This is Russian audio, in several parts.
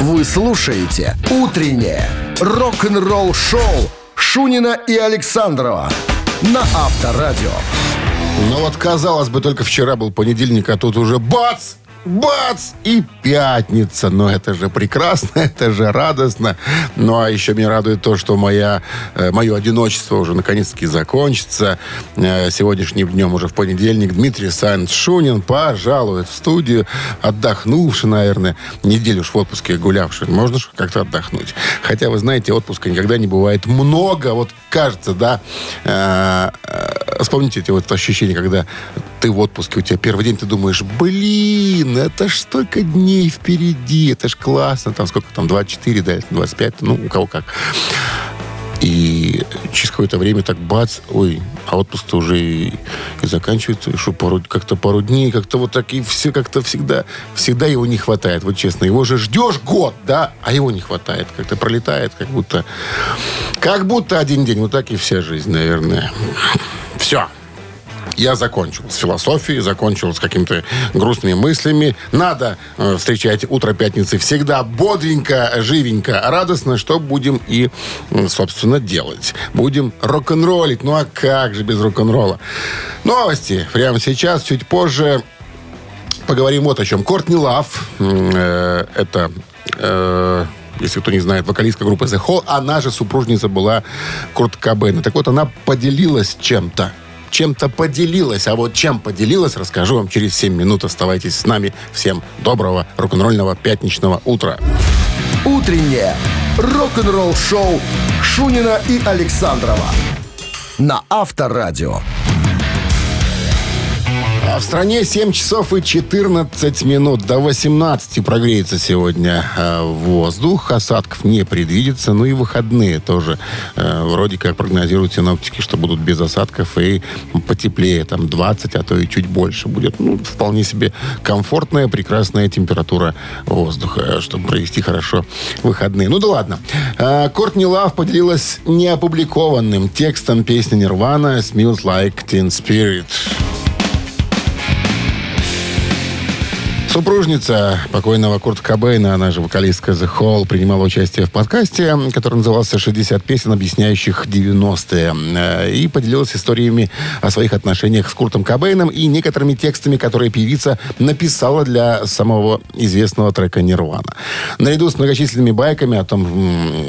Вы слушаете «Утреннее рок-н-ролл-шоу» Шунина и Александрова на Авторадио. Ну вот, казалось бы, только вчера был понедельник, а тут уже бац! Бац! И пятница. Но это же прекрасно, это же радостно. Ну, а еще меня радует то, что моя, э, мое одиночество уже наконец-таки закончится. Э, сегодняшним днем, уже в понедельник, Дмитрий Санч Шунин пожалует в студию, отдохнувший, наверное, неделю уж в отпуске гулявший. Можно же как-то отдохнуть. Хотя, вы знаете, отпуска никогда не бывает много. Вот кажется, да, э, вспомните эти вот ощущения, когда ты в отпуске, у тебя первый день, ты думаешь, блин, это ж столько дней впереди, это ж классно, там сколько там, 24, да, 25, ну, у кого как. И через какое-то время так бац, ой, а отпуск-то уже и, и заканчивается, и что пару, как-то пару дней, как-то вот так, и все как-то всегда, всегда его не хватает, вот честно. Его же ждешь год, да, а его не хватает. Как-то пролетает, как будто, как будто один день. Вот так и вся жизнь, наверное. Все я закончил с философией, закончил с какими-то грустными мыслями. Надо э, встречать утро пятницы всегда бодренько, живенько, радостно, что будем и, собственно, делать. Будем рок-н-роллить. Ну а как же без рок-н-ролла? Новости прямо сейчас, чуть позже. Поговорим вот о чем. Кортни Лав, э, это... Э, если кто не знает, вокалистка группы The Hall, она же супружница была Курт Кобейна. Так вот, она поделилась чем-то чем-то поделилась. А вот чем поделилась, расскажу вам через 7 минут. Оставайтесь с нами. Всем доброго рок-н-ролльного пятничного утра. Утреннее рок-н-ролл-шоу Шунина и Александрова на Авторадио. А в стране 7 часов и 14 минут. До 18 прогреется сегодня э, воздух. Осадков не предвидится. Ну и выходные тоже. Э, вроде как прогнозируют синоптики, что будут без осадков и потеплее. Там 20, а то и чуть больше будет. Ну, вполне себе комфортная, прекрасная температура воздуха, чтобы провести хорошо выходные. Ну да ладно. Э, Кортни Лав поделилась неопубликованным текстом песни Нирвана «Smells Like Teen Spirit». Супружница покойного Курта Кобейна, она же вокалистка The Hall, принимала участие в подкасте, который назывался «60 песен, объясняющих 90-е». Э, и поделилась историями о своих отношениях с Куртом Кобейном и некоторыми текстами, которые певица написала для самого известного трека «Нирвана». Наряду с многочисленными байками о том,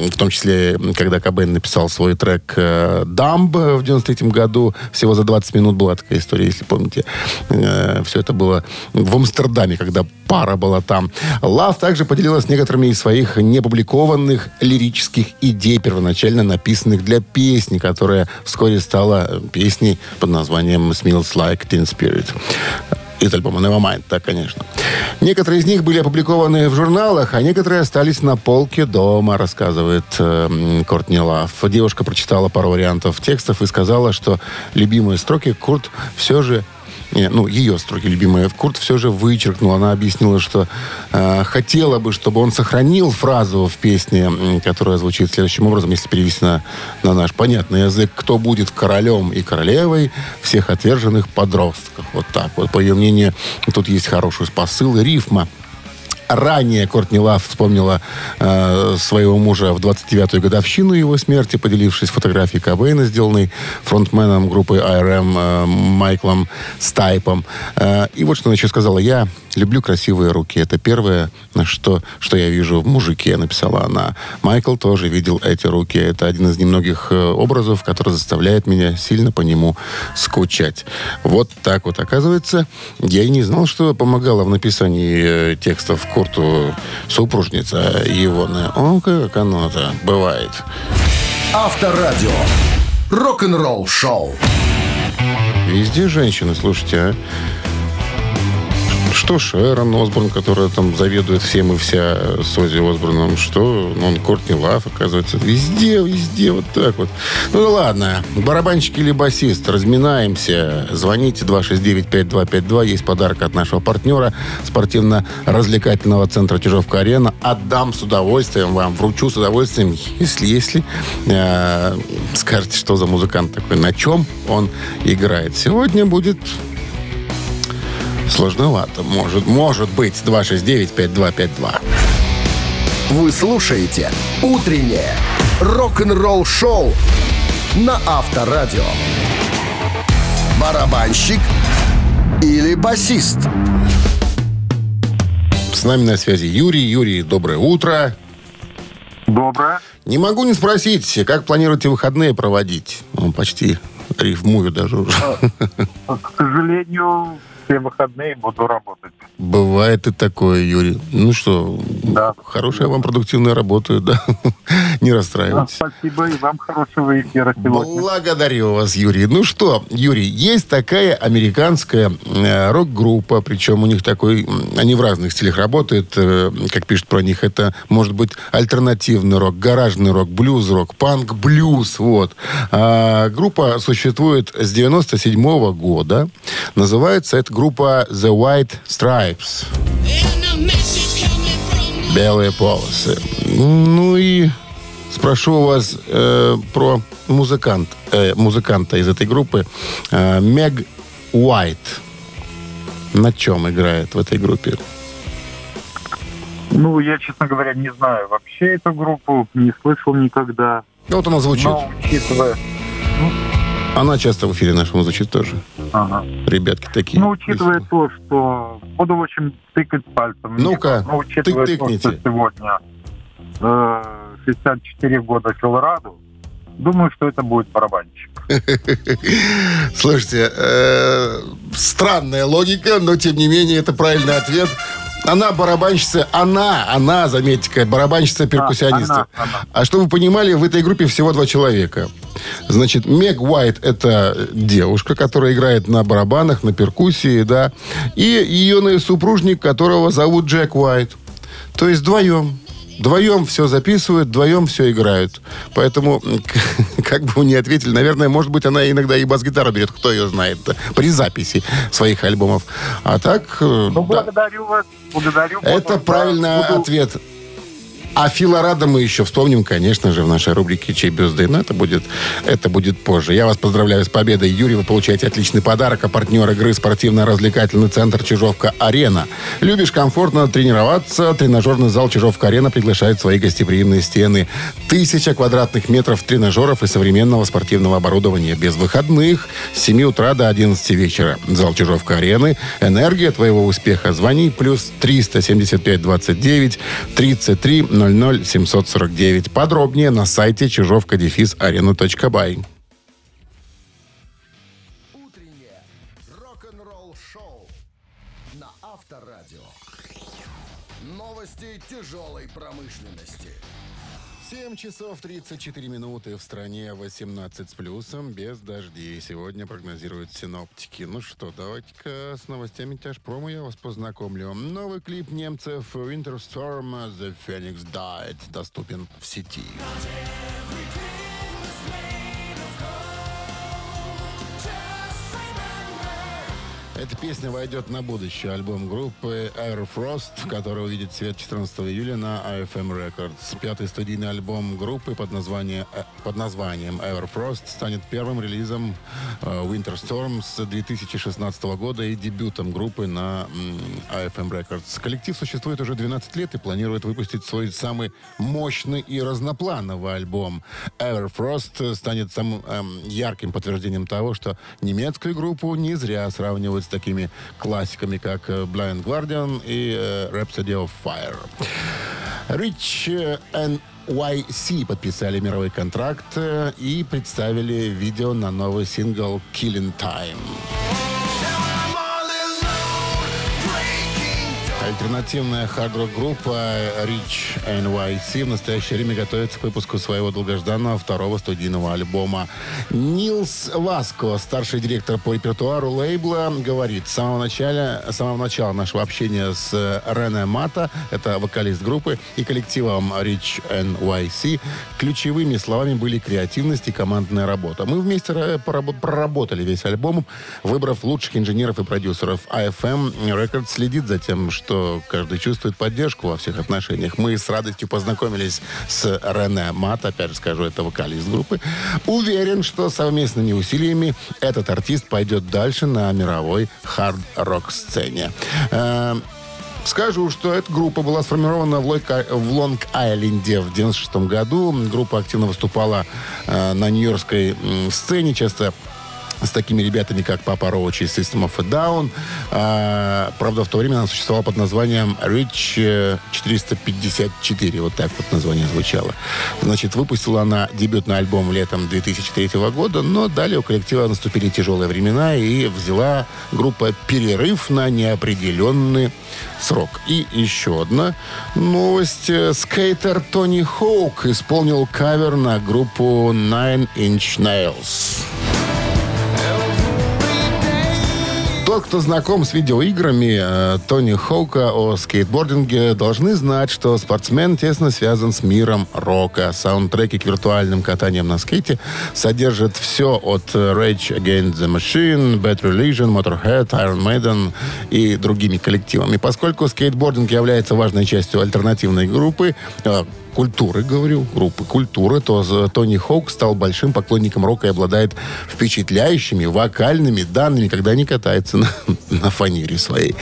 в том числе, когда Кобейн написал свой трек «Дамб» в 93 году, всего за 20 минут была такая история, если помните. Э, Все это было в Амстердаме, когда когда пара была там. Лав также поделилась некоторыми из своих непубликованных лирических идей, первоначально написанных для песни, которая вскоре стала песней под названием «Smells Like Teen Spirit» из альбома Nevermind, да, конечно. Некоторые из них были опубликованы в журналах, а некоторые остались на полке дома, рассказывает э, Кортни Лав. Девушка прочитала пару вариантов текстов и сказала, что любимые строки Курт все же не, ну, ее строки любимые, Курт все же вычеркнул. Она объяснила, что э, хотела бы, чтобы он сохранил фразу в песне, которая звучит следующим образом, если перевести на, на наш понятный язык. Кто будет королем и королевой всех отверженных подростков. Вот так вот. По ее мнению, тут есть хороший посыл и рифма. Ранее Кортни Лав вспомнила э, своего мужа в 29-ю годовщину его смерти, поделившись фотографией Кобейна, сделанной фронтменом группы IRM э, Майклом Стайпом. Э, и вот что она еще сказала. Я люблю красивые руки. Это первое, что, что я вижу в мужике, написала она. Майкл тоже видел эти руки. Это один из немногих э, образов, который заставляет меня сильно по нему скучать. Вот так вот. Оказывается, я и не знал, что помогала в написании э, текстов Курту супружница Ивона. О, как оно-то бывает. Авторадио. Рок-н-ролл шоу. Везде женщины, слушайте, а. Что Шерон Осборн, которая там заведует всем и вся с Ози Осборном, что он Кортни Лав, оказывается. Везде, везде, вот так вот. Ну ладно, барабанщик или басист, разминаемся. Звоните 269-5252, есть подарок от нашего партнера спортивно-развлекательного центра Чижовка-Арена. Отдам с удовольствием вам, вручу с удовольствием, если, если э, скажете, что за музыкант такой, на чем он играет. Сегодня будет Сложновато. Может, может быть. 269-5252. Вы слушаете «Утреннее рок-н-ролл-шоу» на Авторадио. Барабанщик или басист? С нами на связи Юрий. Юрий, доброе утро. Доброе. Не могу не спросить, как планируете выходные проводить? Ну, почти рифмую даже уже. К сожалению, все выходные буду работать. Бывает и такое, Юрий. Ну что, Да. хорошая вам продуктивная работа, да. Не расстраивайтесь. Спасибо и вам хорошего эфира сегодня. Благодарю вас, Юрий. Ну что, Юрий, есть такая американская э, рок-группа, причем у них такой, они в разных стилях работают, э, как пишут про них, это может быть альтернативный рок, гаражный рок, блюз-рок, панк-блюз, вот. А, группа существует с 97 года, называется эта группа The White Stripes. Белые полосы. Ну и спрошу вас э, про музыкант, э, музыканта из этой группы. Э, Мег Уайт. На чем играет в этой группе? Ну, я, честно говоря, не знаю вообще эту группу, не слышал никогда. Ну, Вот она звучит. Но учитывая... Она часто в эфире нашем звучит тоже. Ага. Ребятки такие. Ну, учитывая то, что... Буду, в общем, тыкать пальцем. Ну-ка, Ну, учитывая тык- то, тыкните. что сегодня э, 64 года Колорадо, думаю, что это будет барабанщик. Слушайте, э, странная логика, но тем не менее это правильный ответ. Она барабанщица, она, она, заметьте-ка, барабанщица-перкуссионистка. А, она, она. А чтобы вы понимали, в этой группе всего два человека. Значит, Мег Уайт – это девушка, которая играет на барабанах, на перкуссии, да. И ее супружник, которого зовут Джек Уайт. То есть вдвоем. Вдвоем все записывают, вдвоем все играют. Поэтому, как бы вы ни ответили, наверное, может быть, она иногда и бас-гитару берет, кто ее знает, при записи своих альбомов. А так, э, Ну, да, благодарю вас, благодарю. это правильный буду- ответ. А Фила Рада мы еще вспомним, конечно же, в нашей рубрике «Чей бюзды», но это будет, это будет позже. Я вас поздравляю с победой. Юрий, вы получаете отличный подарок. А партнер игры спортивно-развлекательный центр «Чижовка-Арена». Любишь комфортно тренироваться? Тренажерный зал «Чижовка-Арена» приглашает свои гостеприимные стены. Тысяча квадратных метров тренажеров и современного спортивного оборудования без выходных с 7 утра до 11 вечера. Зал «Чижовка-Арены». Энергия твоего успеха. Звони плюс 375 29 33 00 749. Подробнее на сайте чижовка-арена.бай. часов 34 минуты в стране 18 с плюсом, без дождей. Сегодня прогнозируют синоптики. Ну что, давайте-ка с новостями тяжпрома я вас познакомлю. Новый клип немцев Winter Storm The Phoenix Died доступен в сети. Эта песня войдет на будущий альбом группы Air Frost, который увидит свет 14 июля на AFM Records. Пятый студийный альбом группы под, название, э, под названием Air Frost станет первым релизом э, Winter Storm с 2016 года и дебютом группы на AFM Records. Коллектив существует уже 12 лет и планирует выпустить свой самый мощный и разноплановый альбом. Air Frost станет самым эм, ярким подтверждением того, что немецкую группу не зря сравнивают с такими классиками, как э, Blind Guardian и э, Rhapsody of Fire. Rich э, NYC подписали мировой контракт и представили видео на новый сингл Killing Time. Альтернативная хард-рок-группа Rich NYC в настоящее время готовится к выпуску своего долгожданного второго студийного альбома. Нилс Васко, старший директор по репертуару лейбла, говорит, с самого начала, с самого начала нашего общения с Рене Мата, это вокалист группы, и коллективом Rich NYC, ключевыми словами были креативность и командная работа. Мы вместе проработали весь альбом, выбрав лучших инженеров и продюсеров. AFM Records следит за тем, что каждый чувствует поддержку во всех отношениях. Мы с радостью познакомились с Рене Мат, опять же скажу, это вокалист группы. Уверен, что совместными усилиями этот артист пойдет дальше на мировой хард-рок сцене. Э, Скажу, что эта группа была сформирована в Лонг-Айленде в 96 году. Группа активно выступала э, на нью-йоркской сцене, часто с такими ребятами, как Папа Роуч и System of a Down. А, правда, в то время она существовала под названием Rich 454. Вот так вот название звучало. Значит, выпустила она дебютный альбом летом 2003 года, но далее у коллектива наступили тяжелые времена и взяла группа перерыв на неопределенный срок. И еще одна новость. Скейтер Тони Хоук исполнил кавер на группу Nine Inch Nails. Тот, кто знаком с видеоиграми э, Тони Хоука о скейтбординге, должны знать, что спортсмен тесно связан с миром рока. Саундтреки к виртуальным катаниям на скейте содержат все от Rage Against the Machine, Bad Religion, Motorhead, Iron Maiden и другими коллективами. Поскольку скейтбординг является важной частью альтернативной группы, э, культуры, говорю, группы культуры, то Тони Хоук стал большим поклонником рока и обладает впечатляющими вокальными данными, когда не катается на, на фанере своей.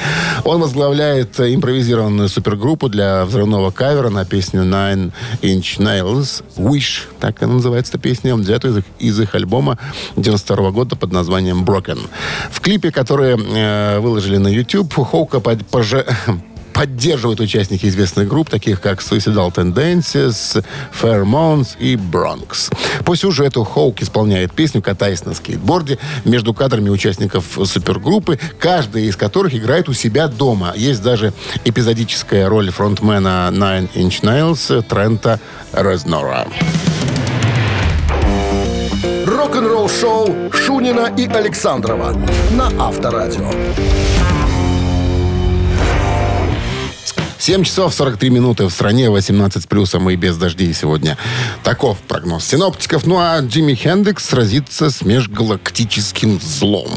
Он возглавляет импровизированную супергруппу для взрывного кавера на песню Nine Inch Nails Wish, так она называется эта песня, взятую из, из их альбома 92 года под названием Broken. В клипе, который э, выложили на YouTube, Хоука поже, поддерживают участники известных групп, таких как Suicidal Tendencies, Fairmonts и Bronx. По сюжету Хоук исполняет песню, катаясь на скейтборде между кадрами участников супергруппы, каждый из которых играет у себя дома. Есть даже эпизодическая роль фронтмена Nine Inch Nails Трента Резнора. Рок-н-ролл шоу Шунина и Александрова на Авторадио. 7 часов 43 минуты в стране, 18 с плюсом и без дождей сегодня. Таков прогноз синоптиков. Ну а Джимми Хендрикс сразится с межгалактическим злом.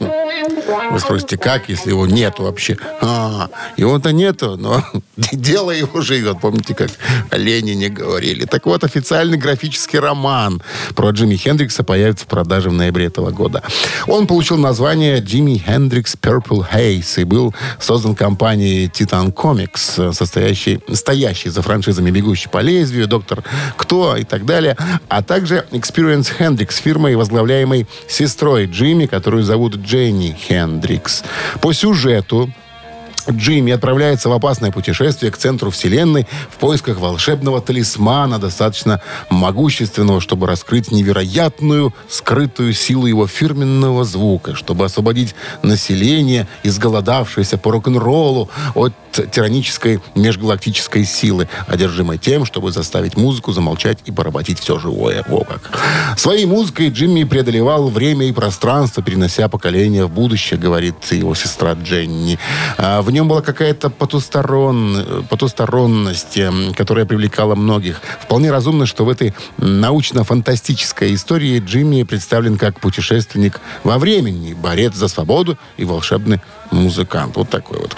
Вы спросите, как, если его нету вообще? А, его-то нету, но дело его живет. Помните, как о Ленине говорили. Так вот, официальный графический роман про Джимми Хендрикса появится в продаже в ноябре этого года. Он получил название Джимми Хендрикс Purple Haze и был создан компанией Titan Comics, состоящей, стоящей за франшизами «Бегущий по лезвию», «Доктор Кто» и так далее, а также Experience Hendrix, фирмой, возглавляемой сестрой Джимми, которую зовут Дженни Хендрикс. По сюжету Джимми отправляется в опасное путешествие к центру Вселенной в поисках волшебного талисмана, достаточно могущественного, чтобы раскрыть невероятную скрытую силу его фирменного звука, чтобы освободить население, изголодавшееся по рок-н-роллу от тиранической межгалактической силы, одержимой тем, чтобы заставить музыку замолчать и поработить все живое. Во как. Своей музыкой Джимми преодолевал время и пространство, перенося поколения в будущее, говорит его сестра Дженни. А в нем была какая-то потусторон... потусторонность, эм, которая привлекала многих. Вполне разумно, что в этой научно-фантастической истории Джимми представлен как путешественник во времени, борец за свободу и волшебный музыкант. Вот такой вот.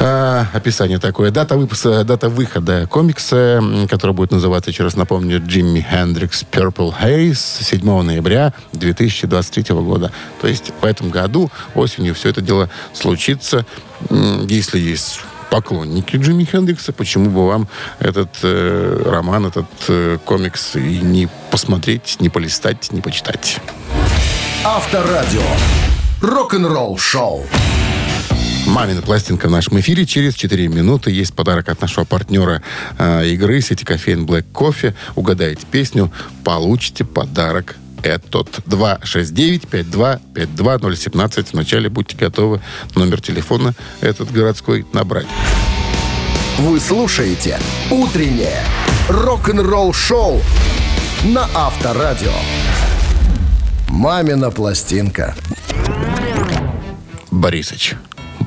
А, описание такое. Дата выпуска, дата выхода комикса, который будет называться, еще раз напомню, Джимми Хендрикс Purple Haze 7 ноября 2023 года. То есть в этом году осенью все это дело случится, если есть поклонники Джимми Хендрикса, почему бы вам этот э, роман, этот э, комикс и не посмотреть, не полистать, не почитать. Авторадио. Рок-н-ролл шоу. Мамина пластинка в нашем эфире. Через 4 минуты есть подарок от нашего партнера э, игры сети кофеин Black Coffee. Угадаете песню, получите подарок этот 269-5252-017. Вначале будьте готовы номер телефона этот городской набрать. Вы слушаете «Утреннее рок-н-ролл-шоу» на Авторадио. «Мамина пластинка». Борисыч.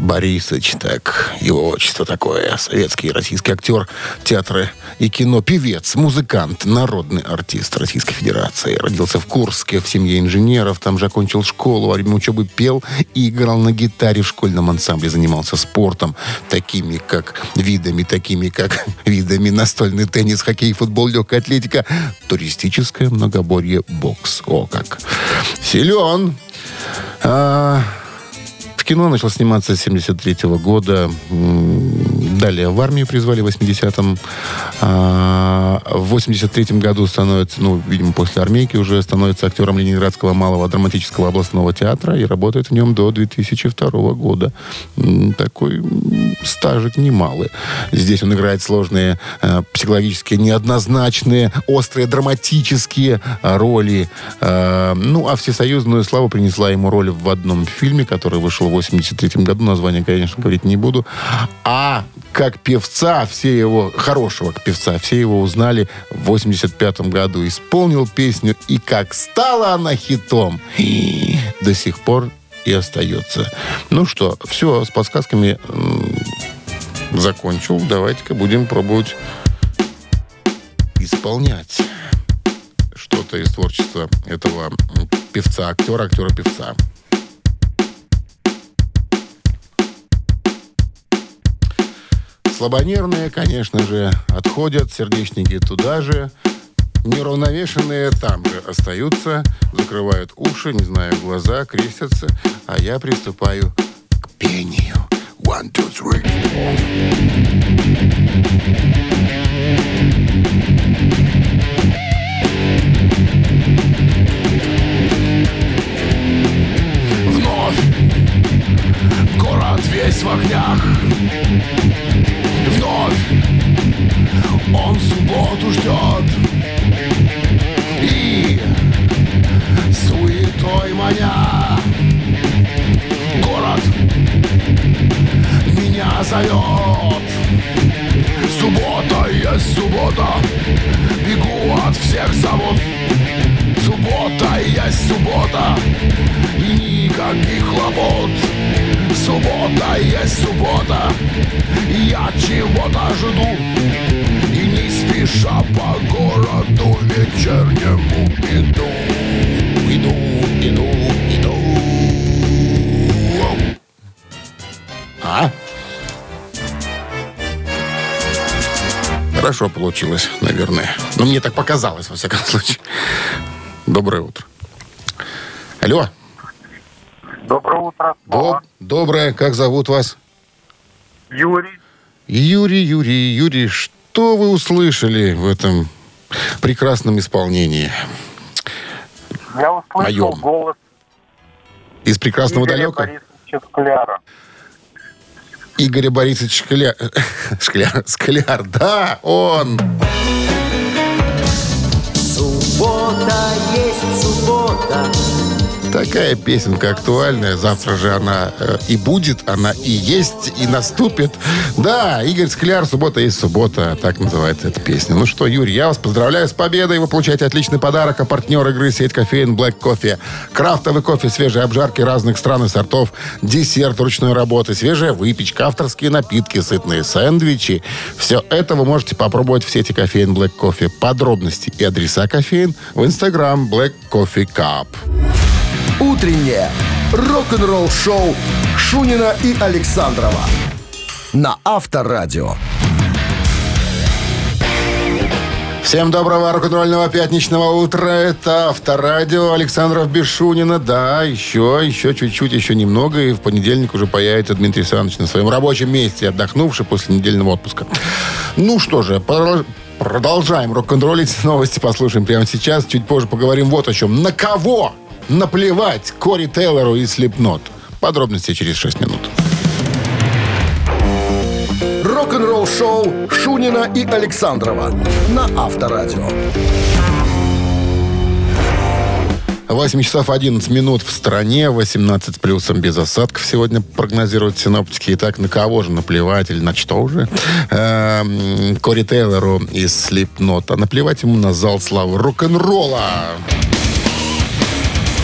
Борисович, так, его отчество такое, советский российский актер театра и кино, певец, музыкант, народный артист Российской Федерации. Родился в Курске в семье инженеров, там же окончил школу, во время учебы пел и играл на гитаре в школьном ансамбле, занимался спортом, такими как видами, такими как видами настольный теннис, хоккей, футбол, легкая атлетика, туристическое многоборье, бокс. О, как! Силен! А, кино, начал сниматься с 73 года. Далее в армию призвали в 80-м. А, в 83-м году становится, ну, видимо, после армейки уже становится актером Ленинградского малого драматического областного театра и работает в нем до 2002 года. Такой стажик немалый. Здесь он играет сложные, э, психологически неоднозначные, острые, драматические роли. Э, ну, а всесоюзную славу принесла ему роль в одном фильме, который вышел в 83 году. Название, конечно, говорить не буду. А как певца, все его, хорошего певца, все его узнали в 85 году. Исполнил песню, и как стала она хитом, до сих пор и остается. Ну что, все, с подсказками закончил. Давайте-ка будем пробовать исполнять что-то из творчества этого певца, актера, актера-певца. Слабонервные, конечно же, отходят, сердечники туда же. Неравновешенные там же остаются, закрывают уши, не знаю, глаза, крестятся, а я приступаю к пению. One, two, three. Хорошо получилось, наверное. Но мне так показалось, во всяком случае. Доброе утро. Алло. Доброе утро. Доб- доброе. Как зовут вас? Юрий. Юрий, Юрий, Юрий, что вы услышали в этом прекрасном исполнении? Я услышал Моем. голос Из прекрасного Игоря далека? Борисовича Скляра. Игоря Борисовича Шкляр. Шкляр, Скляр, да, он. Суббота есть суббота, Такая песенка актуальная. Завтра же она э, и будет, она и есть, и наступит. Да, Игорь Скляр, суббота есть суббота. Так называется эта песня. Ну что, Юрий, я вас поздравляю с победой. Вы получаете отличный подарок. А партнер игры сеть кофеин Black Coffee. Крафтовый кофе, свежие обжарки разных стран и сортов, десерт ручной работы, свежая выпечка, авторские напитки, сытные сэндвичи. Все это вы можете попробовать в сети кофеин Black Coffee. Подробности и адреса кофеин в инстаграм Black Coffee Cup. Утреннее рок-н-ролл-шоу Шунина и Александрова на Авторадио. Всем доброго рок-н-ролльного пятничного утра. Это Авторадио Александров Бешунина. Да, еще, еще чуть-чуть, еще немного. И в понедельник уже появится Дмитрий Александрович на своем рабочем месте, отдохнувший после недельного отпуска. Ну что же, продолжаем рок-н-роллить. Новости послушаем прямо сейчас. Чуть позже поговорим вот о чем. На кого наплевать Кори Тейлору и Слепнот? Подробности через 6 минут. Рок-н-ролл-шоу Шунина и Александрова на Авторадио. 8 часов 11 минут в стране, 18 с плюсом без осадков сегодня прогнозируют синоптики. Итак, на кого же наплевать или на что уже? Эм, Кори Тейлору из Слепнота. Наплевать ему на зал славы рок-н-ролла. В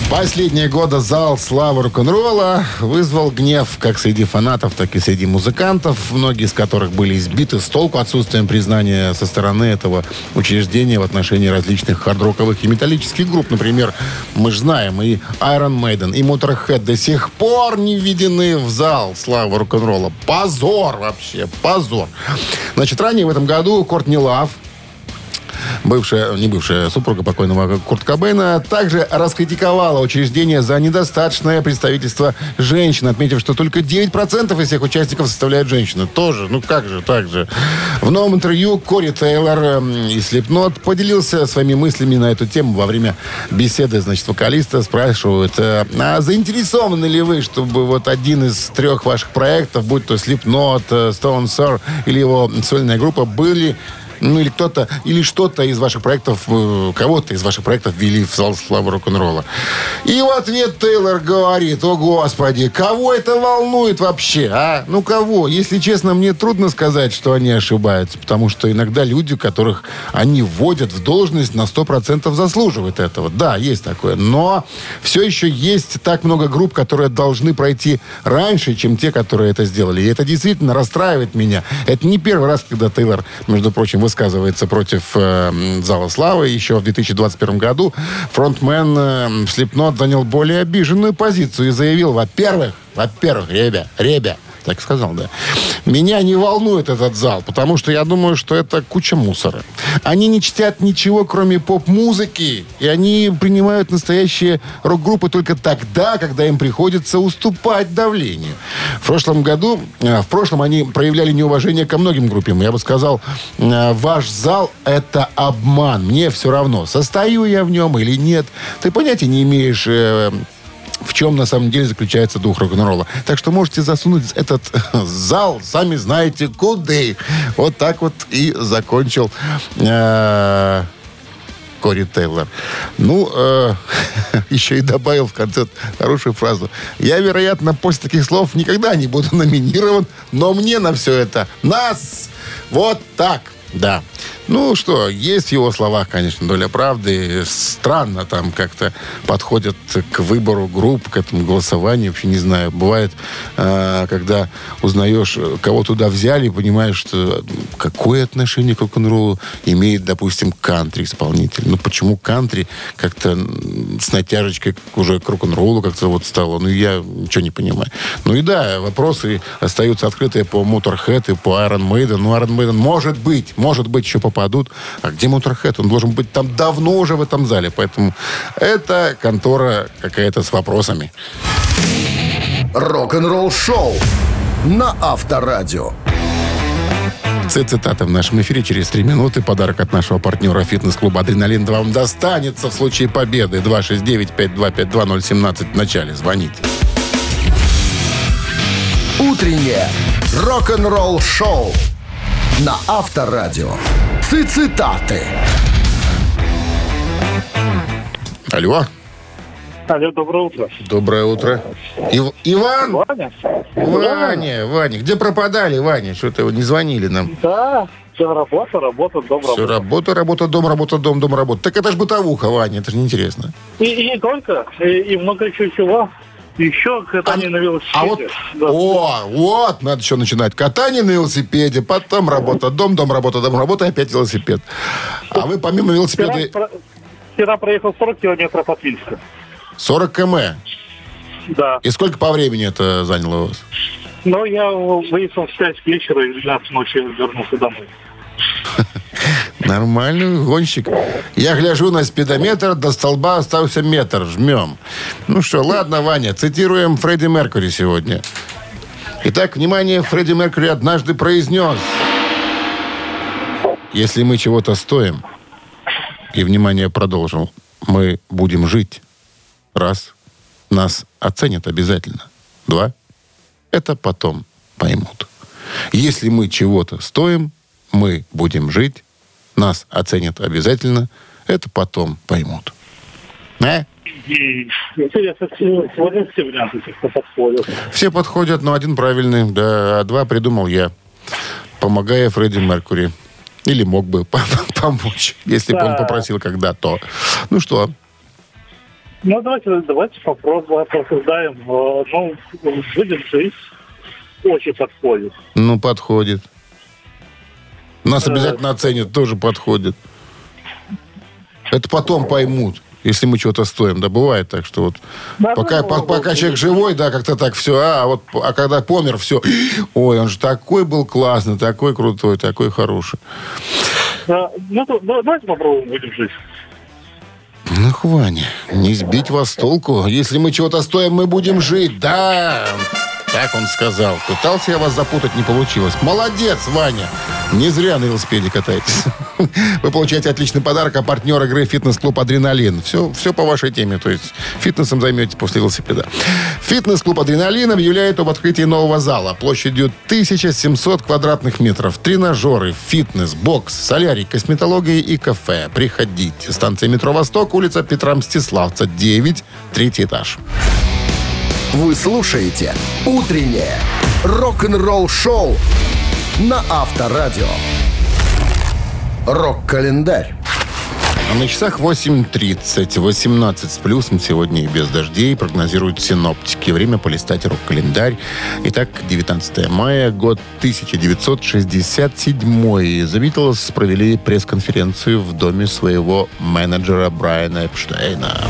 Последние годы зал славы рок-н-ролла вызвал гнев как среди фанатов, так и среди музыкантов, многие из которых были избиты с толку отсутствием признания со стороны этого учреждения в отношении различных хард-роковых и металлических групп. Например, мы же знаем, и Iron Maiden, и Motorhead до сих пор не введены в зал славы рок-н-ролла. Позор вообще, позор. Значит, ранее в этом году Кортни Лав бывшая, не бывшая супруга покойного Курт Кобейна, также раскритиковала учреждение за недостаточное представительство женщин, отметив, что только 9% из всех участников составляют женщины. Тоже, ну как же, так же. В новом интервью Кори Тейлор эм, из Slipknot поделился своими мыслями на эту тему во время беседы, значит, вокалиста спрашивают, э, а заинтересованы ли вы, чтобы вот один из трех ваших проектов, будь то Slipknot, э, Stone Sour или его сольная группа, были ну, или кто-то, или что-то из ваших проектов, э, кого-то из ваших проектов ввели в зал славы рок-н-ролла. И в ответ Тейлор говорит, о господи, кого это волнует вообще, а? Ну, кого? Если честно, мне трудно сказать, что они ошибаются, потому что иногда люди, которых они вводят в должность, на 100% заслуживают этого. Да, есть такое. Но все еще есть так много групп, которые должны пройти раньше, чем те, которые это сделали. И это действительно расстраивает меня. Это не первый раз, когда Тейлор, между прочим, высказывается против э, Зала Славы. Еще в 2021 году фронтмен э, Slipknot занял более обиженную позицию и заявил, во-первых, во-первых, ребя, ребя, так сказал, да. Меня не волнует этот зал, потому что я думаю, что это куча мусора. Они не чтят ничего, кроме поп-музыки, и они принимают настоящие рок-группы только тогда, когда им приходится уступать давлению. В прошлом году, э, в прошлом они проявляли неуважение ко многим группам. Я бы сказал, э, ваш зал — это обман. Мне все равно, состою я в нем или нет. Ты понятия не имеешь э, в чем на самом деле заключается дух рок-н-ролла. Так что можете засунуть этот зал, сами знаете, куда. Вот так вот и закончил э, Кори Тейлор. Ну, э, еще и добавил в конце хорошую фразу. Я, вероятно, после таких слов никогда не буду номинирован, но мне на все это нас вот так. Да. Ну что, есть в его словах, конечно, доля правды. Странно там как-то подходят к выбору групп, к этому голосованию. Вообще не знаю. Бывает, э, когда узнаешь, кого туда взяли, понимаешь, что какое отношение к рок-н-роллу имеет, допустим, кантри-исполнитель. Ну почему кантри как-то с натяжечкой уже к рок-н-роллу как-то вот стало? Ну я ничего не понимаю. Ну и да, вопросы остаются открытые по Motorhead и по Iron Maiden. Ну Iron Maiden может быть, может быть еще попадут. А где Motorhead? Он должен быть там давно уже в этом зале. Поэтому это контора какая-то с вопросами. Рок-н-ролл шоу на Авторадио. Цитата в нашем эфире через три минуты. Подарок от нашего партнера фитнес-клуба «Адреналин» вам достанется в случае победы. 269-525-2017 в начале. Звоните. Утреннее рок-н-ролл шоу на Авторадио. Цитаты. Алло. Алло, доброе утро. Доброе утро. Ив- Иван? Ваня? Ваня, Ваня. Где пропадали, Ваня? Что-то не звонили нам. Да, все работа, работа, дом, Все, работа. работа, работа, дом, работа, дом, дом, работа. Так это ж бытовуха, Ваня, это же неинтересно. И, и не только, и, и много еще чего. Еще катание на велосипеде. А вот, Да. о, вот, надо еще начинать. Катание на велосипеде, потом работа, дом, дом, работа, дом, работа, опять велосипед. А вы помимо велосипеда Вчера, вчера проехал 40 километров от Вильска. 40 км. Да. И сколько по времени это заняло у вас? Но я выехал в 5 вечера и в 12 ночи вернулся домой. Нормальный гонщик. Я гляжу на спидометр, до столба остался метр. Жмем. Ну что, ладно, Ваня, цитируем Фредди Меркури сегодня. Итак, внимание, Фредди Меркури однажды произнес. Если мы чего-то стоим, и, внимание, продолжил, мы будем жить. Раз, нас оценят обязательно. Два, это потом поймут. Если мы чего-то стоим, мы будем жить, нас оценят обязательно, это потом поймут. Э? Интересно, сегодня все подходят. Но один правильный, да, а два придумал я, помогая Фредди Меркури. Или мог бы помочь, если бы он Да. попросил когда-то. Ну что, Ну, давайте, давайте попробуем, порассуждаем. Э, Ну, будет жизнь. Очень подходит. ну подходит. Нас обязательно оценят, тоже подходит. Это потом поймут, если мы чего-то стоим. Да, бывает так, что вот Да, пока, ну, по- пока человек живой, да, как-то так все, а, вот, а когда помер, все, ой, он же такой был классный, такой крутой, такой хороший. А, ну, то- да- давайте попробуем будем жить. Ну, Ваня, не сбить вас с толку. Если мы чего-то стоим, мы будем жить. Да, так он сказал. Пытался я вас запутать, не получилось. Молодец, Ваня. Не зря на велосипеде катаетесь. Вы получаете отличный подарок, а партнер игры «Фитнес-клуб Адреналин». Все, все по вашей теме, то есть фитнесом займетесь после велосипеда. Фитнес-клуб «Адреналин» объявляет об открытии нового зала площадью 1700 квадратных метров. Тренажеры, фитнес, бокс, солярий, косметология и кафе. Приходите. Станция метро «Восток», улица Петра Мстиславца, 9, третий этаж. Вы слушаете «Утреннее рок-н-ролл-шоу» на Авторадио. Рок-календарь. На часах 8.30, 18 с плюсом сегодня и без дождей, прогнозируют синоптики. Время полистать рок-календарь. Итак, 19 мая, год 1967. The Beatles провели пресс-конференцию в доме своего менеджера Брайана Эпштейна.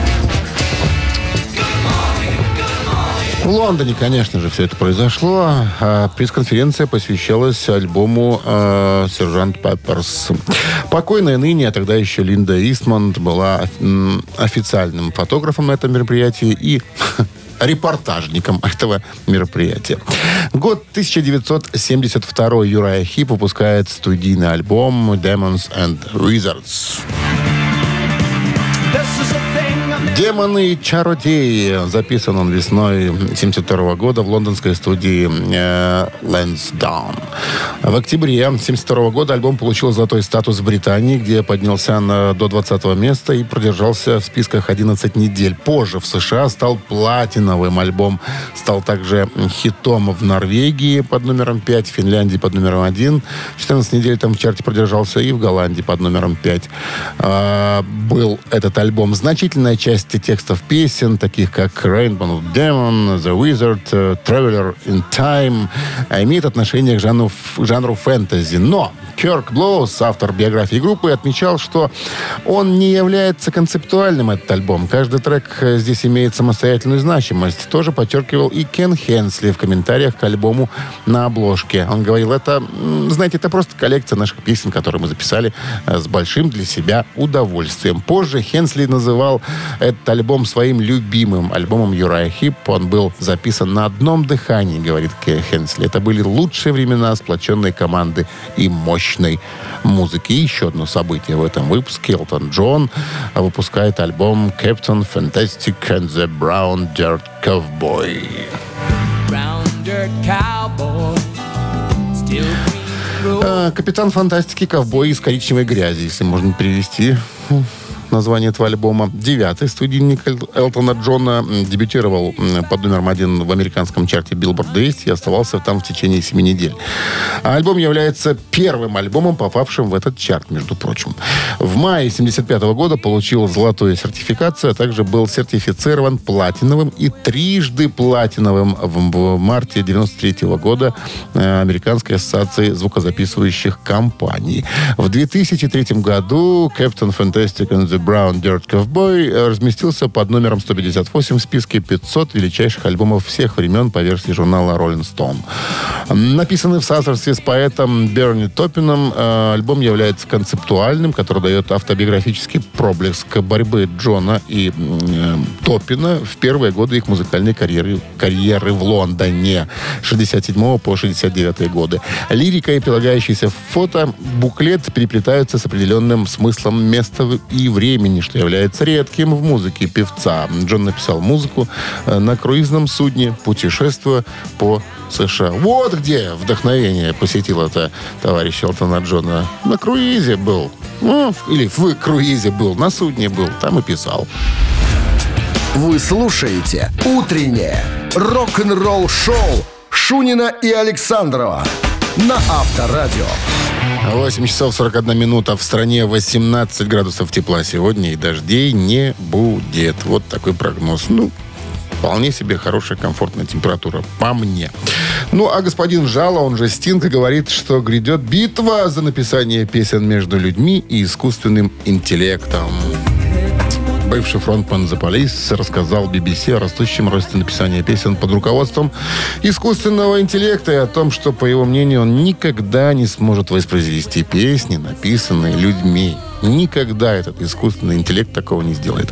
В Лондоне, конечно же, все это произошло. А пресс-конференция посвящалась альбому э, «Сержант Пепперс». Покойная ныне, а тогда еще Линда Истмонд была официальным фотографом на этом мероприятии и репортажником этого мероприятия. Год 1972 Юрая Хип выпускает студийный альбом «Demons and Wizards». «Демоны и чародеи». Записан он весной 72 года в лондонской студии Lansdowne. В октябре 72 года альбом получил золотой статус в Британии, где поднялся на, до 20 места и продержался в списках 11 недель. Позже в США стал платиновым альбом. Стал также хитом в Норвегии под номером 5, в Финляндии под номером 1. 14 недель там в чарте продержался и в Голландии под номером 5. А, был этот альбом. Значительная часть текстов песен, таких как Rainbow Demon, The Wizard, Traveler in Time, имеет отношение к жанру, жанру фэнтези. Но Кёрк Блоус, автор биографии группы, отмечал, что он не является концептуальным, этот альбом. Каждый трек э, здесь имеет самостоятельную значимость. Тоже подчеркивал и Кен Хенсли в комментариях к альбому на обложке. Он говорил, это, знаете, это просто коллекция наших песен, которые мы записали э, с большим для себя удовольствием. Позже Хенсли называл этот альбом своим любимым альбомом Юрая Хип. Он был записан на одном дыхании, говорит Ке Хенсли. Это были лучшие времена сплоченной команды и мощной музыки. И еще одно событие в этом выпуске. Элтон Джон выпускает альбом Captain Fantastic and the Brown Dirt Cowboy. Brown dirt cowboy, still. А, Капитан Фантастики, ковбой из коричневой грязи, если можно перевести название этого альбома. Девятый студийник Эл- Элтона Джона дебютировал под номером один в американском чарте Billboard 200 и оставался там в течение семи недель. А альбом является первым альбомом, попавшим в этот чарт, между прочим. В мае 75 года получил золотую сертификацию, а также был сертифицирован платиновым и трижды платиновым в, марте 93 года э, Американской ассоциации звукозаписывающих компаний. В 2003 году Captain Fantastic and the Brown Dirt Cowboy э, разместился под номером 158 в списке 500 величайших альбомов всех времен по версии журнала Rolling Stone. Написанный в соавторстве с поэтом Берни Топином, э, альбом является концептуальным, который дает автобиографический проблеск борьбы Джона и э, Топина в первые годы их музыкальной карьеры, карьеры в Лондоне 67 по 69 годы. Лирика и прилагающиеся фото, буклет переплетаются с определенным смыслом места и времени, что является редким в музыке певца. Джон написал музыку э, на круизном судне, путешествуя по США. Вот где вдохновение посетило это товарищ Элтона Джона. На круизе был. Ну, или в круизе был, на судне был, там и писал. Вы слушаете «Утреннее рок-н-ролл-шоу» Шунина и Александрова на Авторадио. 8 часов 41 минута. В стране 18 градусов тепла сегодня и дождей не будет. Вот такой прогноз. Ну, вполне себе хорошая, комфортная температура. По мне. Ну, а господин Жало, он же Стинг, говорит, что грядет битва за написание песен между людьми и искусственным интеллектом. Бывший фронтмен The Police, рассказал BBC о растущем росте написания песен под руководством искусственного интеллекта и о том, что, по его мнению, он никогда не сможет воспроизвести песни, написанные людьми. Никогда этот искусственный интеллект такого не сделает.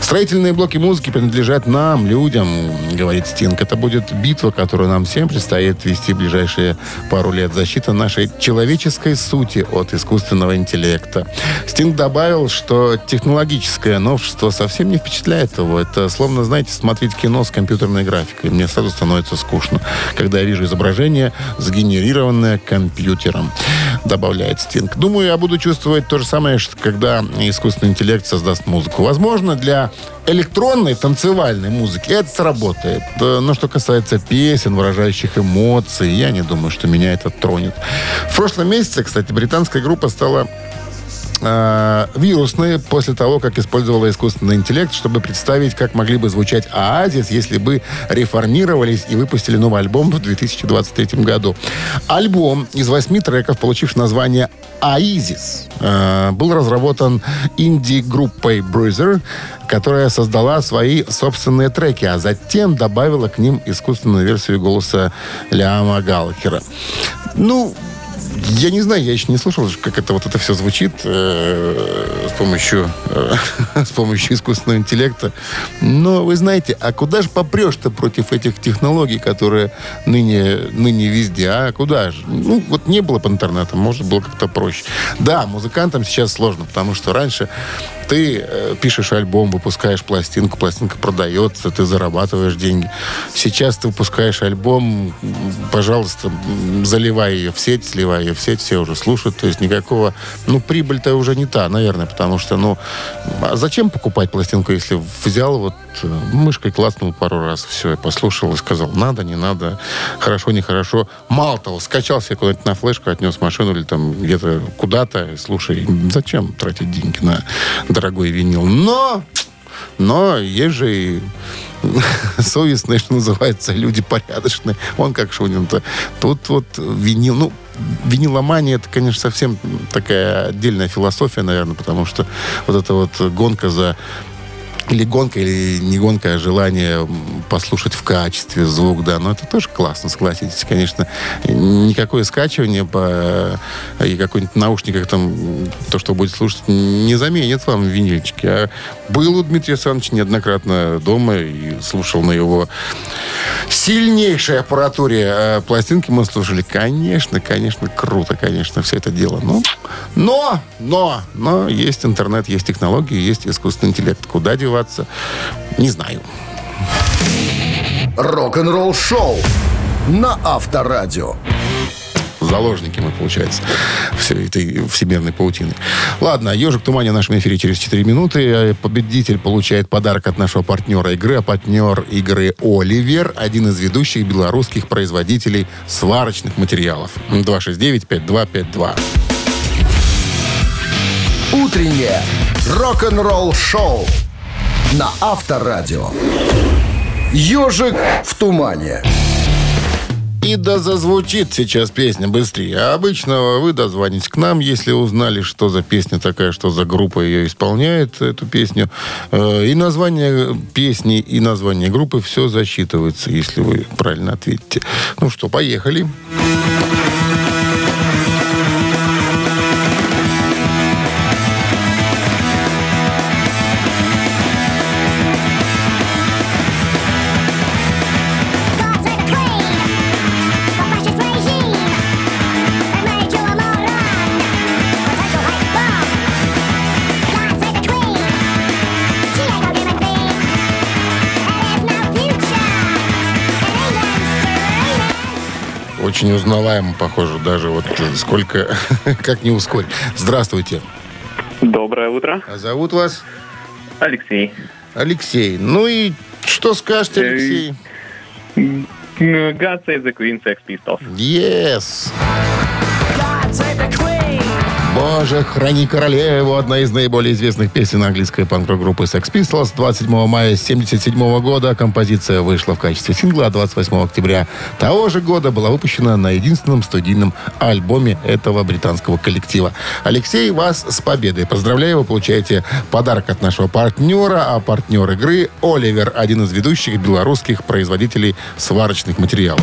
Строительные блоки музыки принадлежат нам, людям, говорит Стинг. Это будет битва, которую нам всем предстоит вести в ближайшие пару лет. Защита нашей человеческой сути от искусственного интеллекта. Стинг добавил, что технологическое новшество совсем не впечатляет его. Это словно, знаете, смотреть кино с компьютерной графикой. Мне сразу становится скучно, когда я вижу изображение, сгенерированное компьютером, добавляет Стинг. Думаю, я буду чувствовать то же самое, что когда искусственный интеллект создаст музыку. Возможно, для электронной танцевальной музыки это сработает. Э, Но что касается песен, выражающих эмоции, я не думаю, что меня это тронет. В прошлом месяце, кстати, британская группа стала э, вирусные после того, как использовала искусственный интеллект, чтобы представить, как могли бы звучать Оазис, если бы реформировались и выпустили новый альбом в 2023 году. Альбом из восьми треков, получивший название «Аизис», э, был разработан инди-группой Bruiser, которая создала свои собственные треки, а затем добавила к ним искусственную версию голоса Ляма Галкера. Ну, я не знаю, я еще не слышал, как это вот это все звучит э, с помощью э, с помощью искусственного интеллекта. Но вы знаете, а куда же попрешь-то против этих технологий, которые ныне ныне везде? А куда же? Ну вот не было бы интернета, может было как-то проще. Да, музыкантам сейчас сложно, потому что раньше ты э, пишешь альбом, выпускаешь пластинку, пластинка продается, ты зарабатываешь деньги. Сейчас ты выпускаешь альбом, пожалуйста, заливай ее в сеть, сливай ее в сеть, все уже слушают. То есть никакого... Ну, прибыль-то уже не та, наверное, потому что, ну, а зачем покупать пластинку, если взял вот э, мышкой класснул пару раз, все, я послушал и сказал, надо, не надо, хорошо, нехорошо. Мало того, скачал себе куда-нибудь на флешку, отнес машину или там где-то куда-то, слушай, зачем тратить деньги на дорогой винил? Но, но есть же и совестные, что называется, люди порядочные. Он как Шунин-то. Тут вот винил, ну, виниломания, это, конечно, совсем такая отдельная философия, наверное, потому что вот эта вот гонка за или гонка, или не гонка, а желание послушать в качестве звук, да, но это тоже классно, согласитесь, конечно. Никакое скачивание по и какой-нибудь наушниках там, то, что будет слушать, не заменит вам винильчики. А был у Дмитрия Александровича неоднократно дома и слушал на его сильнейшей аппаратуре э, пластинки мы слушали. Конечно, конечно, круто, конечно, все это дело. Но, но, но, но есть интернет, есть технологии, есть искусственный интеллект. Куда деваться? Не знаю. Рок-н-ролл шоу на Авторадио. Заложники мы, получается, всей этой всемирной паутины. Ладно, «Ежик в тумане» в нашем эфире через 4 минуты. Э, Победитель получает подарок от нашего партнера игры. А партнер игры «Оливер» – один из ведущих белорусских производителей сварочных материалов. 269-5252. Утреннее рок-н-ролл шоу на Авторадио. Ежик в тумане. И да зазвучит сейчас песня быстрее. А обычно вы дозвонитесь к нам, если узнали, что за песня такая, что за группа ее исполняет, эту песню. Э, И название песни, и название группы все засчитывается, если вы правильно ответите. Ну что, поехали. God Очень узнаваемо, похоже, даже вот сколько, как не ускорить. Здравствуйте. Доброе утро. А зовут вас Алексей. Алексей. Ну и что скажете, Э, Алексей? God Save the Queen, Sex Pistols. Yes. God save the queen. же «Храни королеву», одна из наиболее известных песен английской панк-группы Sex Pistols. 27 мая 1977 года композиция вышла в качестве сингла, а 28 октября того же года была выпущена на единственном студийном альбоме этого британского коллектива. Алексей, вас с победой. Поздравляю, вы получаете подарок от нашего партнера, а партнер игры Оливер, один из ведущих белорусских производителей сварочных материалов.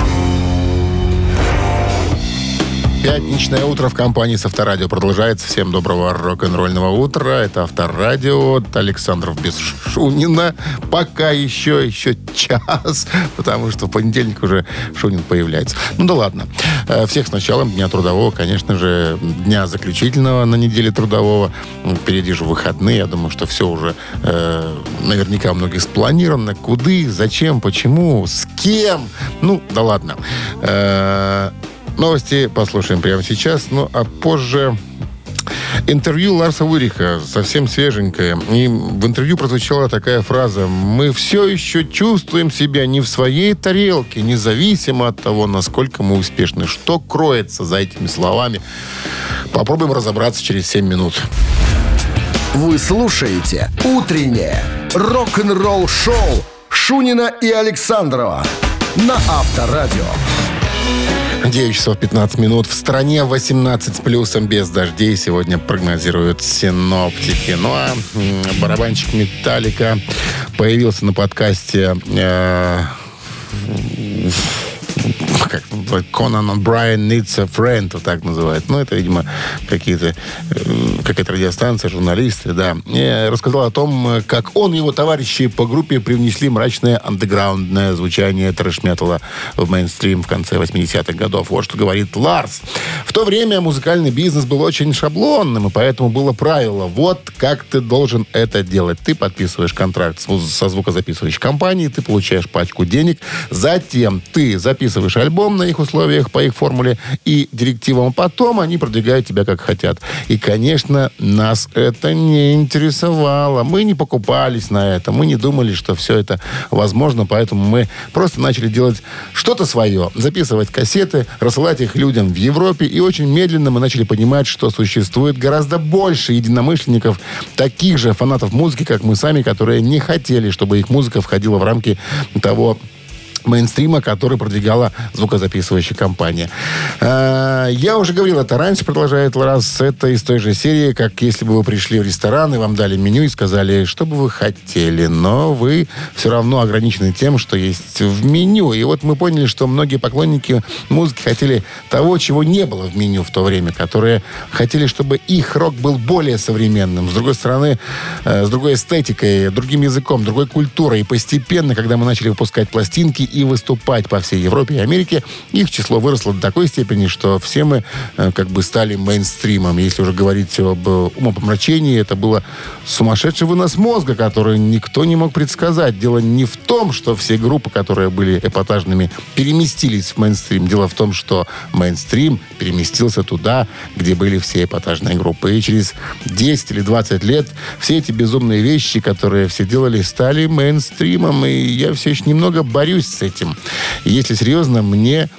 Пятничное утро в компании с Авторадио продолжается. Всем доброго рок-н-ролльного утра. Это Авторадио. Александров без Шунина. Пока еще, еще час, потому что в понедельник уже Шунин появляется. Ну да ладно. Э, Всех с началом Дня Трудового, конечно же, Дня заключительного на неделе Трудового. М, Впереди же выходные. Я думаю, что все уже э, наверняка у многих спланировано. Куды, зачем, почему, с кем. Ну, да ладно. Э, Новости послушаем прямо сейчас, ну а позже интервью Ларса Уриха, совсем свеженькое. И в интервью прозвучала такая фраза «Мы все еще чувствуем себя не в своей тарелке, независимо от того, насколько мы успешны». Что кроется за этими словами? Попробуем разобраться через 7 минут. Вы слушаете «Утреннее рок-н-ролл-шоу» Шунина и Александрова на Авторадио. 9 часов 15 минут. В стране 18 с плюсом без дождей сегодня прогнозируют синоптики. Ну а барабанщик Металлика появился на подкасте э, как Конан Брайан Needs a Friend, вот так называют. Ну, это, видимо, какие-то, э, какая-то радиостанция, журналисты, да. И рассказал о том, как он и его товарищи по группе привнесли мрачное андеграундное звучание трэш-металла в мейнстрим в конце 80-х годов. Вот что говорит Ларс. В то время музыкальный бизнес был очень шаблонным, и поэтому было правило, вот как ты должен это делать. Ты подписываешь контракт со звукозаписывающей компанией, ты получаешь пачку денег, затем ты записываешь альбом на их условиях, по их формуле и директивам, потом они продвигают тебя как хотят. И, конечно, нас это не интересовало. Мы не покупались на это, мы не думали, что все это возможно, поэтому мы просто начали делать что-то свое, записывать кассеты, рассылать их людям в Европе, и очень медленно мы начали понимать, что существует гораздо больше единомышленников, таких же фанатов музыки, как мы сами, которые не хотели, чтобы их музыка входила в рамки того мейнстрима, который продвигала звукозаписывающая компания. Э, Я уже говорил это раньше, продолжает Ларас. Это из той же серии, как если бы вы пришли в ресторан и вам дали меню и сказали, что бы вы хотели, но вы все равно ограничены тем, что есть в меню. И вот мы поняли, что многие поклонники музыки хотели того, чего не было в меню в то время, которые хотели, чтобы их рок был более современным. С другой стороны, э, с другой эстетикой, другим языком, другой культурой. И постепенно, когда мы начали выпускать пластинки и выступать по всей Европе и Америке, их число выросло до такой степени, что все мы э, как бы стали мейнстримом. Если уже говорить об э, умопомрачении, это было сумасшедший вынос мозга, который никто не мог предсказать. Дело не в том, что все группы, которые были эпатажными, переместились в мейнстрим. Дело в том, что мейнстрим переместился туда, где были все эпатажные группы. И через 10 или 20 лет все эти безумные вещи, которые все делали, стали мейнстримом. И я все еще немного борюсь этим. Если серьезно, мне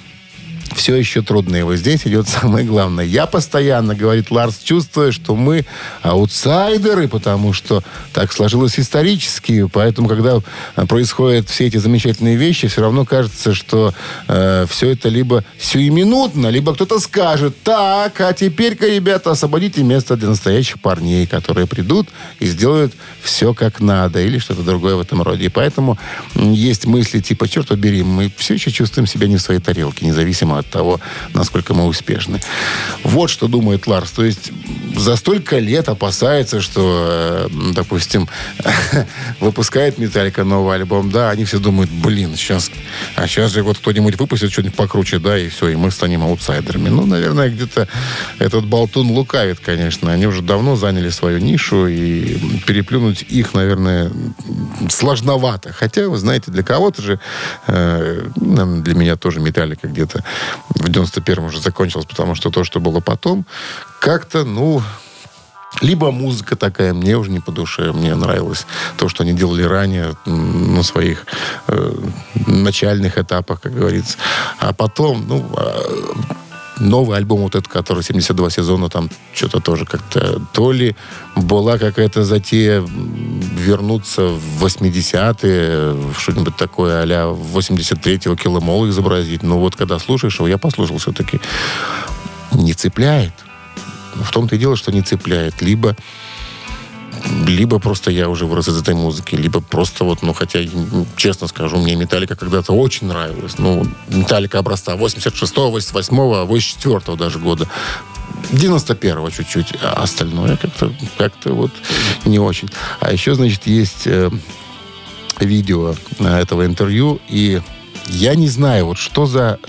все еще трудно. И вот здесь идет самое главное. Я постоянно, говорит Ларс, чувствую, что мы аутсайдеры, потому что так сложилось исторически. Поэтому, когда э, происходят все эти замечательные вещи, все равно кажется, что э, все это либо сиюминутно, либо кто-то скажет, так, а теперь-ка, ребята, освободите место для настоящих парней, которые придут и сделают все как надо, или что-то другое в этом роде. И поэтому есть мысли типа, черт побери, мы все еще чувствуем себя не в своей тарелке, независимо от того, насколько мы успешны. Вот что думает Ларс. То есть за столько лет опасается, что, э, допустим, выпускает Металлика новый альбом, да, они все думают, блин, сейчас, а сейчас же вот кто-нибудь выпустит что-нибудь покруче, да, и все, и мы станем аутсайдерами. Ну, наверное, где-то этот болтун лукавит, конечно. Они уже давно заняли свою нишу, и переплюнуть их, наверное, сложновато. Хотя, вы знаете, для кого-то же, э, для меня тоже Металлика где-то в 91-м уже закончилась, потому что то, что было потом, как-то, ну, Либо музыка такая, мне уже не по душе. Мне нравилось то, что они делали ранее на своих э, начальных этапах, как говорится. А потом, ну, а, новый альбом вот этот, который 72 сезона, там что-то тоже как-то... То ли была какая-то затея вернуться в 80-е, в что-нибудь такое а-ля 83-го Киломол изобразить. Но вот когда слушаешь его, я послушал все-таки, не цепляет. В том-то и дело, что не цепляет. Либо либо просто я уже вырос из этой музыки, либо просто вот, ну, хотя, честно скажу, мне Металлика когда-то очень нравилась. Ну, Металлика образца 86-го, 88-го, 84-го даже года. 91-го чуть-чуть, а остальное как-то как вот не очень. А еще, значит, есть э, видео э, этого интервью, и я не знаю, вот что за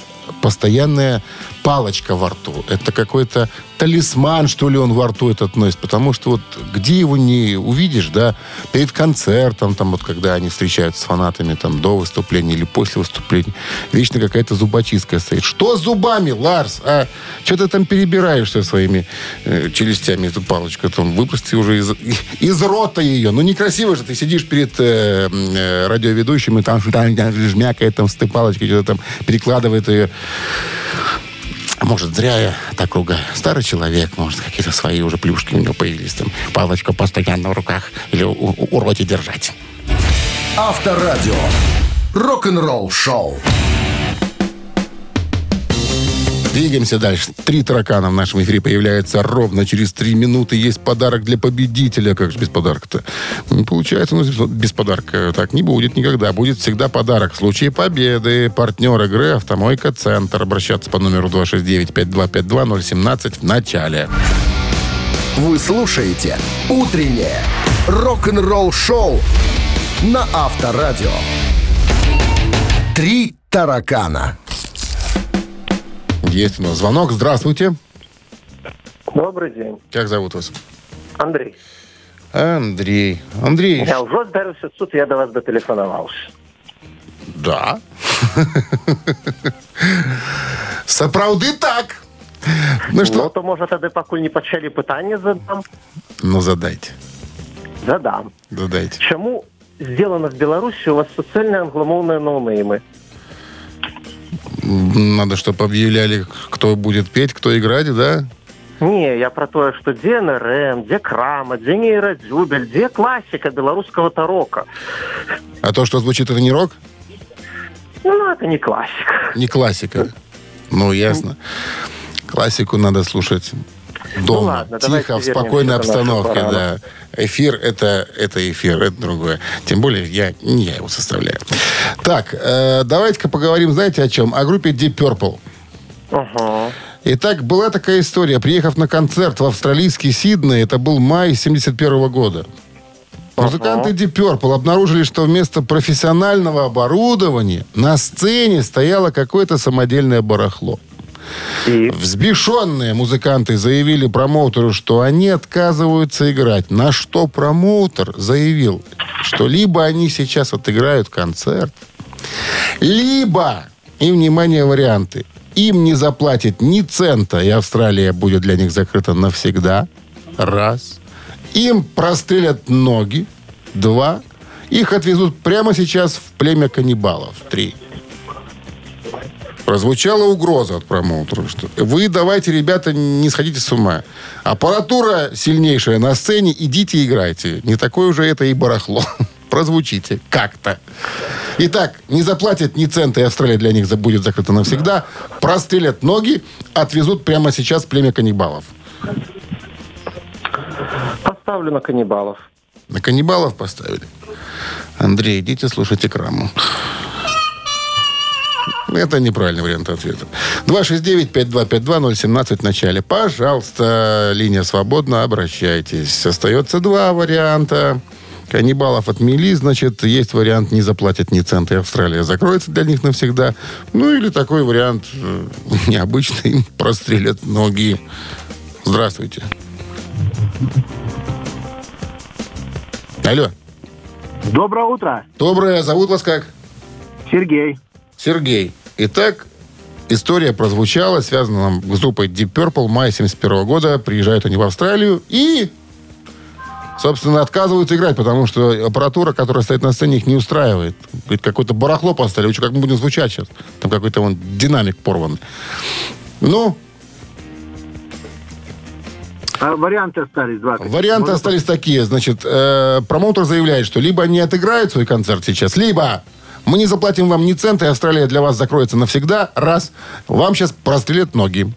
постоянная палочка во рту. Это какой-то талисман, что ли, он во рту этот носит. Потому что вот где его не увидишь, да, перед концертом, там вот когда они встречаются с фанатами там до выступления или после выступления, вечно какая-то зубочистка стоит. Что с зубами, Ларс? А что ты там перебираешься своими э, челюстями, эту палочку? Там выпусти уже из, из рота ее. Ну, некрасиво же ты сидишь перед э, э, радиоведущим, и там, жмякает там с этой палочкой, что-то там перекладывает ее. А может, зря я так ругаю. Старый человек, может, какие-то свои уже плюшки у него появились. Там палочку постоянно в руках или у, у- у роте держать. Авторадио. Рок-н-ролл шоу. Двигаемся дальше. Три таракана в нашем эфире появляются ровно через три минуты. Есть подарок для победителя. Как же без подарка-то? Не получается, но без подарка так не будет никогда. Будет всегда подарок. В случае победы партнер игры «Автомойка Центр». Обращаться по номеру 269-5252-017 в начале. Вы слушаете «Утреннее рок-н-ролл шоу» на Авторадио. Три таракана. Есть у нас звонок. Здравствуйте. Добрый день. Как зовут вас? Андрей. Андрей. Андрей. Я вже зберуся тут, я до вас дотелефонувався. Да. Сапраўды так. Ну Ну, что? то може тоді, поки не почали питання задам, Ну, задайте. задам. Задайте. Чому сделано в Білорусі у вас суцільні англомовні ноунейми? надо, чтобы объявляли, кто будет петь, кто играть, да? Ні, я про те, що де НРМ, де Крама, де нейродюбель, де класика белорусского тарока. А то, что звучит, это не рок? Ну, это не классика. Не классика. Ну, ясно. Классику надо слушать дома, Ну ладно, тихо, в спокойной обстановке, да. Эфир это, это эфир, это другое. Тем более я, не я его составляю. Так, э, давайте-ка поговорим, знаете, о чем? О группе Deep Purple. Угу. Итак, была такая история. Приехав на концерт в австралийский Сидней, это был май 71 года. Музыканты Deep Purple обнаружили, что вместо профессионального оборудования на сцене стояло какое-то самодельное барахло. И Взбешенные музыканты заявили промоутеру, что они отказываются играть. На что промоутер заявил, что либо они сейчас отыграют концерт, либо, и, внимание, варианты, им не заплатят ни цента, и Австралия будет для них закрыта навсегда. Раз. Им прострелят ноги. Два. Их отвезут прямо сейчас в племя каннибалов. Три. Прозвучала угроза от промоутера, что вы давайте, ребята, не сходите с ума. Аппаратура сильнейшая на сцене, идите играйте. Не такое уже это и барахло. Прозвучите как-то. Итак, не заплатят ни цента, и Австралия для них будет закрыта навсегда. Прострелят ноги, отвезут прямо сейчас племя каннибалов. поставлю на каннибалов. На каннибалов поставили. Андрей, идите слушайте краму. Это неправильный вариант ответа. 269-5252-017 в начале. Пожалуйста, линия свободна, обращайтесь. Остается два варианта. Каннибалов отмели, значит, есть вариант не заплатят ни цента, и Австралия закроется для них навсегда. Ну, или такой вариант э, необычный, им прострелят ноги. Здравствуйте. Алло. Доброе утро, Доброе. Зовут вас как? Сергей. Сергей. Итак, история прозвучала, связана нам с группой Deep Purple. Май 71 года. Приезжают они в Австралию и собственно, отказываются играть, потому что аппаратура, которая стоит на сцене, их не устраивает. Говорит, какое-то барахло поставили. Что, как мы будем звучать сейчас? Там какой-то вон динамик порван. Ну, А варианты остались два. Варианты Можно остались такие. Значит, э, промоутер заявляет, что либо они отыграют свой концерт сейчас, либо мы не заплатим вам ни цента, и Австралия для вас закроется навсегда. Раз. Вам сейчас прострелят ноги.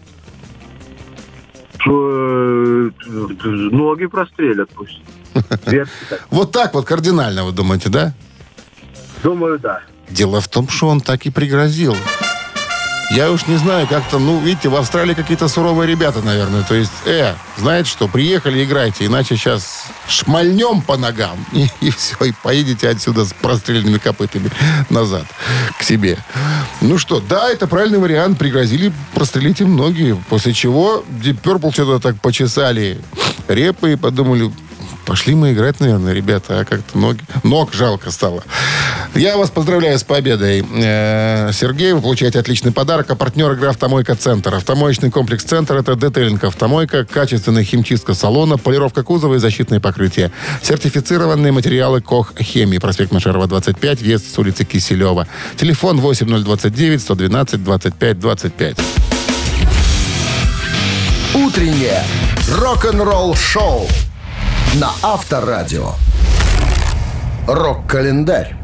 Э, ноги прострелят пусть. Вот так вот кардинально, вы думаете, да? Думаю, да. Дело в том, что он так и пригрозил. Я уж не знаю, как-то, ну, видите, в Австралии какие-то суровые ребята, наверное. То есть, э, знаете что, приехали, играйте, иначе сейчас шмальнем по ногам, и, и все, и поедете отсюда с простреленными копытами назад к себе. Ну что, да, это правильный вариант. Пригрозили прострелить им ноги. После чего Deep Purple что-то так почесали репы и подумали, Пошли мы играть, наверное, ребята, а как-то ноги... Ног жалко стало. Я вас поздравляю с победой. Э, Сергей, вы получаете отличный подарок. А партнер игры «Автомойка Центр». Автомоечный комплекс «Центр» — это детейлинг «Автомойка», качественная химчистка салона, полировка кузова и защитные покрытия. Сертифицированные материалы «Кох Хемии». Проспект Машерова, 25, въезд с улицы Киселева. Телефон 8029 112 25 25. Утреннее рок-н-ролл-шоу на Авторадио. Рок-календарь.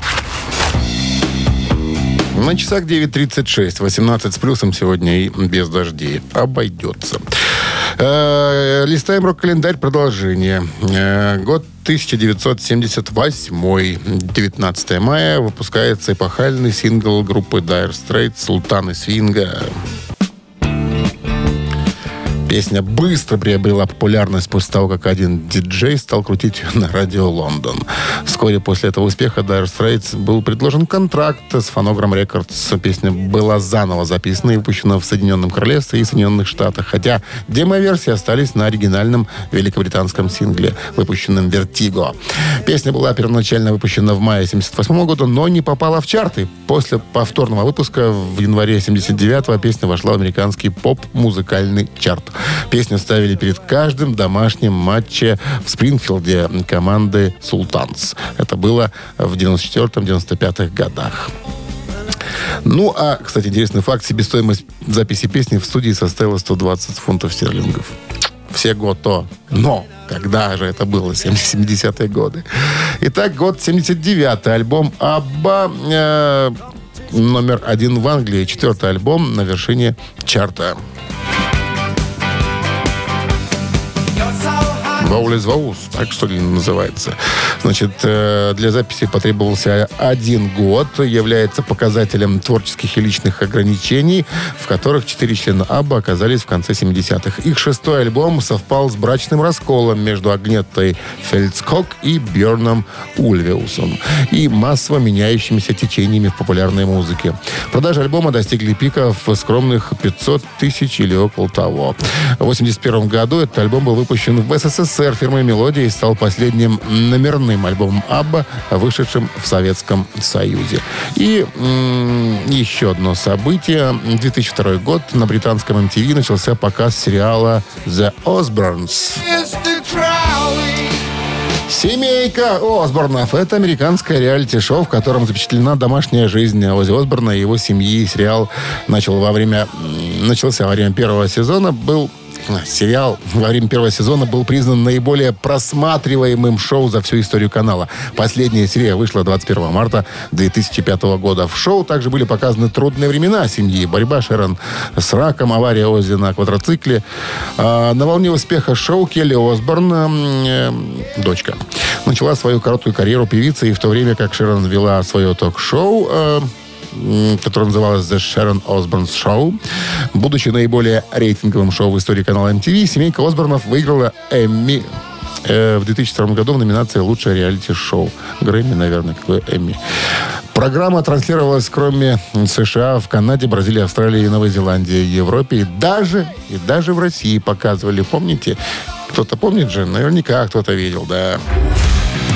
На часах 9.36, 18 с плюсом сегодня и без дождей. Обойдется. Э, Листаем рок-календарь, продолжение. Э, Год 1978, 19 мая, выпускается эпохальный сингл группы Dire Straits «Султаны свинга». Песня быстро приобрела популярность после того, как один диджей стал крутить ее на радио Лондон. Вскоре после этого успеха Dire Straits был предложен контракт с Phonogram Records. Песня была заново записана и выпущена в Соединенном Королевстве и Соединенных Штатах, хотя демо-версии остались на оригинальном великобританском сингле, выпущенном Vertigo. Песня была первоначально выпущена в мае 78 года, но не попала в чарты. После повторного выпуска в январе 79 песня вошла в американский поп-музыкальный чарт. Песню ставили перед каждым домашним матче в Спрингфилде команды «Султанс». Это было в 94-95 годах. Ну, а, кстати, интересный факт. Себестоимость записи песни в студии составила 120 фунтов стерлингов. Все гото. Но когда же это было? 70-е годы. Итак, год 79-й. Альбом «Абба» э, номер один в Англии. Четвертый альбом на вершине чарта. Ваулис Ваус, так что ли называется. Значит, э, для записи потребовался один год. Является показателем творческих и личных ограничений, в которых четыре члена Абба оказались в конце 70-х. Их шестой альбом совпал с брачным расколом между Агнеттой Фельдскок и Бьерном Ульвеусом и массово меняющимися течениями в популярной музыке. Продажи альбома достигли пика в скромных 500 тысяч или около того. В 81 году этот альбом был выпущен в СССР фирмой «Мелодия» и стал последним номерным альбомом Абба, вышедшим в Советском Союзе. И м, еще одно событие. 2002 год. На британском MTV начался показ сериала «The Osbournes». Семейка Осборнов. Это американское реалити-шоу, в котором запечатлена домашняя жизнь Ози Осборна и его семьи. Сериал начал во время, начался во время первого сезона. Был Сериал во время первого сезона был признан наиболее просматриваемым шоу за всю историю канала. Последняя серия вышла 21 марта 2005 года. В шоу также были показаны трудные времена семьи. Борьба Шерон с раком, авария Ози на квадроцикле. А, на волне успеха шоу Келли Осборн, э, дочка, начала свою короткую карьеру певицы, и в то время как Шерон вела свое ток-шоу, э, которое называлось The Sharon Osbourne Show. Будучи наиболее рейтинговым шоу в истории канала MTV, семейка Осборнов выиграла Эмми э, в 2002 году в номинации «Лучшее реалити-шоу». Грэмми, наверное, какой Эмми. Программа транслировалась кроме США, в Канаде, Бразилии, Австралии, Новой Зеландии, Европе и даже, и даже в России показывали. Помните? Кто-то помнит же? Наверняка кто-то видел, да.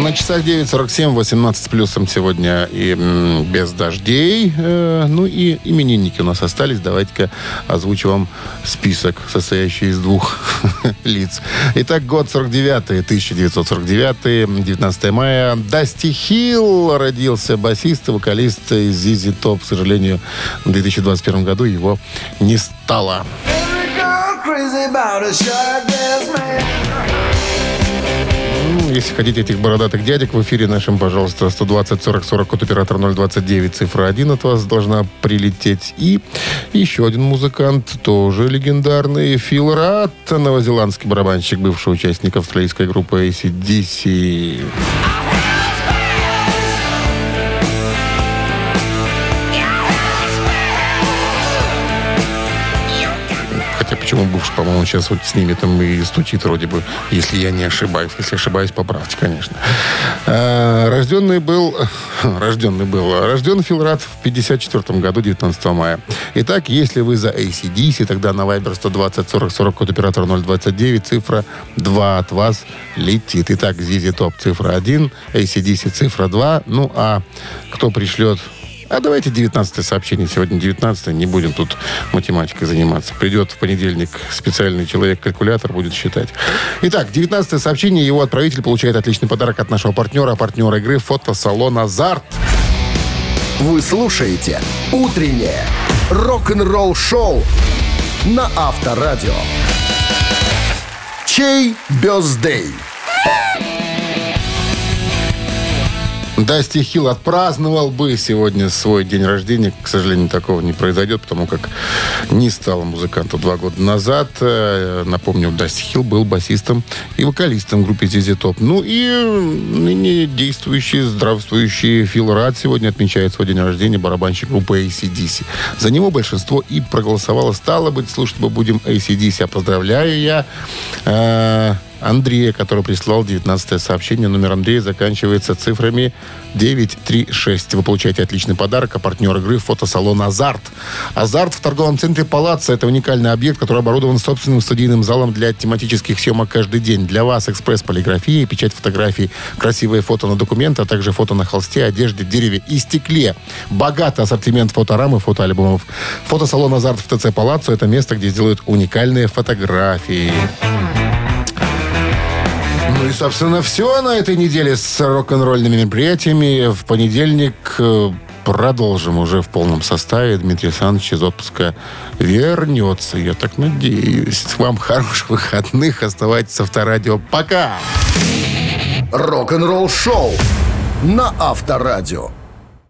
На часах 9.47, 18 с плюсом сегодня и без дождей. Э, ну и именинники у нас остались. Давайте-ка озвучу вам список, состоящий из двух лиц. Итак, год 49 1949 19 мая. Дасти Хилл родился басист и вокалист из Зизи Топ. К сожалению, в 2021 году его не стало. Ну, Если хотите этих бородатых дядек в эфире нашем, пожалуйста, 120 40 40 код оператор 029, цифра 1 от вас должна прилететь. И еще один музыкант, тоже легендарный, Фил Ратт, новозеландский барабанщик, бывший участник австралийской группы ACDC. Хотя почему бывший, по-моему, сейчас вот с ними там и стучит вроде бы, если я не ошибаюсь. Если ошибаюсь, поправьте, конечно. А, рожденный был... Рожденный был... Рожден Фил Рад в 54 году, 19 мая. Итак, если вы за ACDC, тогда на Viber 120 40 40 код оператора 029, цифра 2 от вас летит. Итак, Зизи Топ цифра 1, ACDC цифра 2. Ну, а кто пришлет а давайте 19 сообщение. Сегодня 19 не будем тут математикой заниматься. Придет в понедельник специальный человек-калькулятор, будет считать. Итак, 19 сообщение. Его отправитель получает отличный подарок от нашего партнера. Партнер игры фотосалон «Азарт». Вы слушаете «Утреннее рок-н-ролл-шоу» на Авторадио. Чей бездей? Дасти Хилл отпраздновал бы сегодня свой день рождения. К сожалению, такого не произойдет, потому как не стало музыканту два года назад. Э, Напомню, Дасти Хилл был басистом и вокалистом группы ZZ Top. Ну и ныне действующий, здравствующий Фил Рад сегодня отмечает свой день рождения, барабанщик группы ACDC. За него большинство и проголосовало. Стало быть, слушать мы будем ACDC. А поздравляю я э, Андрея, который прислал 19 сообщение. Номер Андрея заканчивается цифрами 936. Вы получаете отличный подарок, а партнер игры фотосалон «Азарт». «Азарт» в торговом центре «Палаццо» — это уникальный объект, который оборудован собственным студийным залом для тематических съемок каждый день. Для вас экспресс-полиграфия, печать фотографий, красивые фото на документы, а также фото на холсте, одежде, дереве и стекле. Богатый ассортимент фоторам и фотоальбомов. Фотосалон «Азарт» в ТЦ «Палаццо» — это место, где сделают уникальные фотографии. Ну и, собственно, все на этой неделе с рок-н-ролльными мероприятиями. В понедельник э, продолжим уже в полном составе. Дмитрий Александрович из отпуска вернется. Я так надеюсь. Вам хороших выходных. Оставайтесь с Авторадио. Пока! Рок-н-ролл-шоу на Авторадио.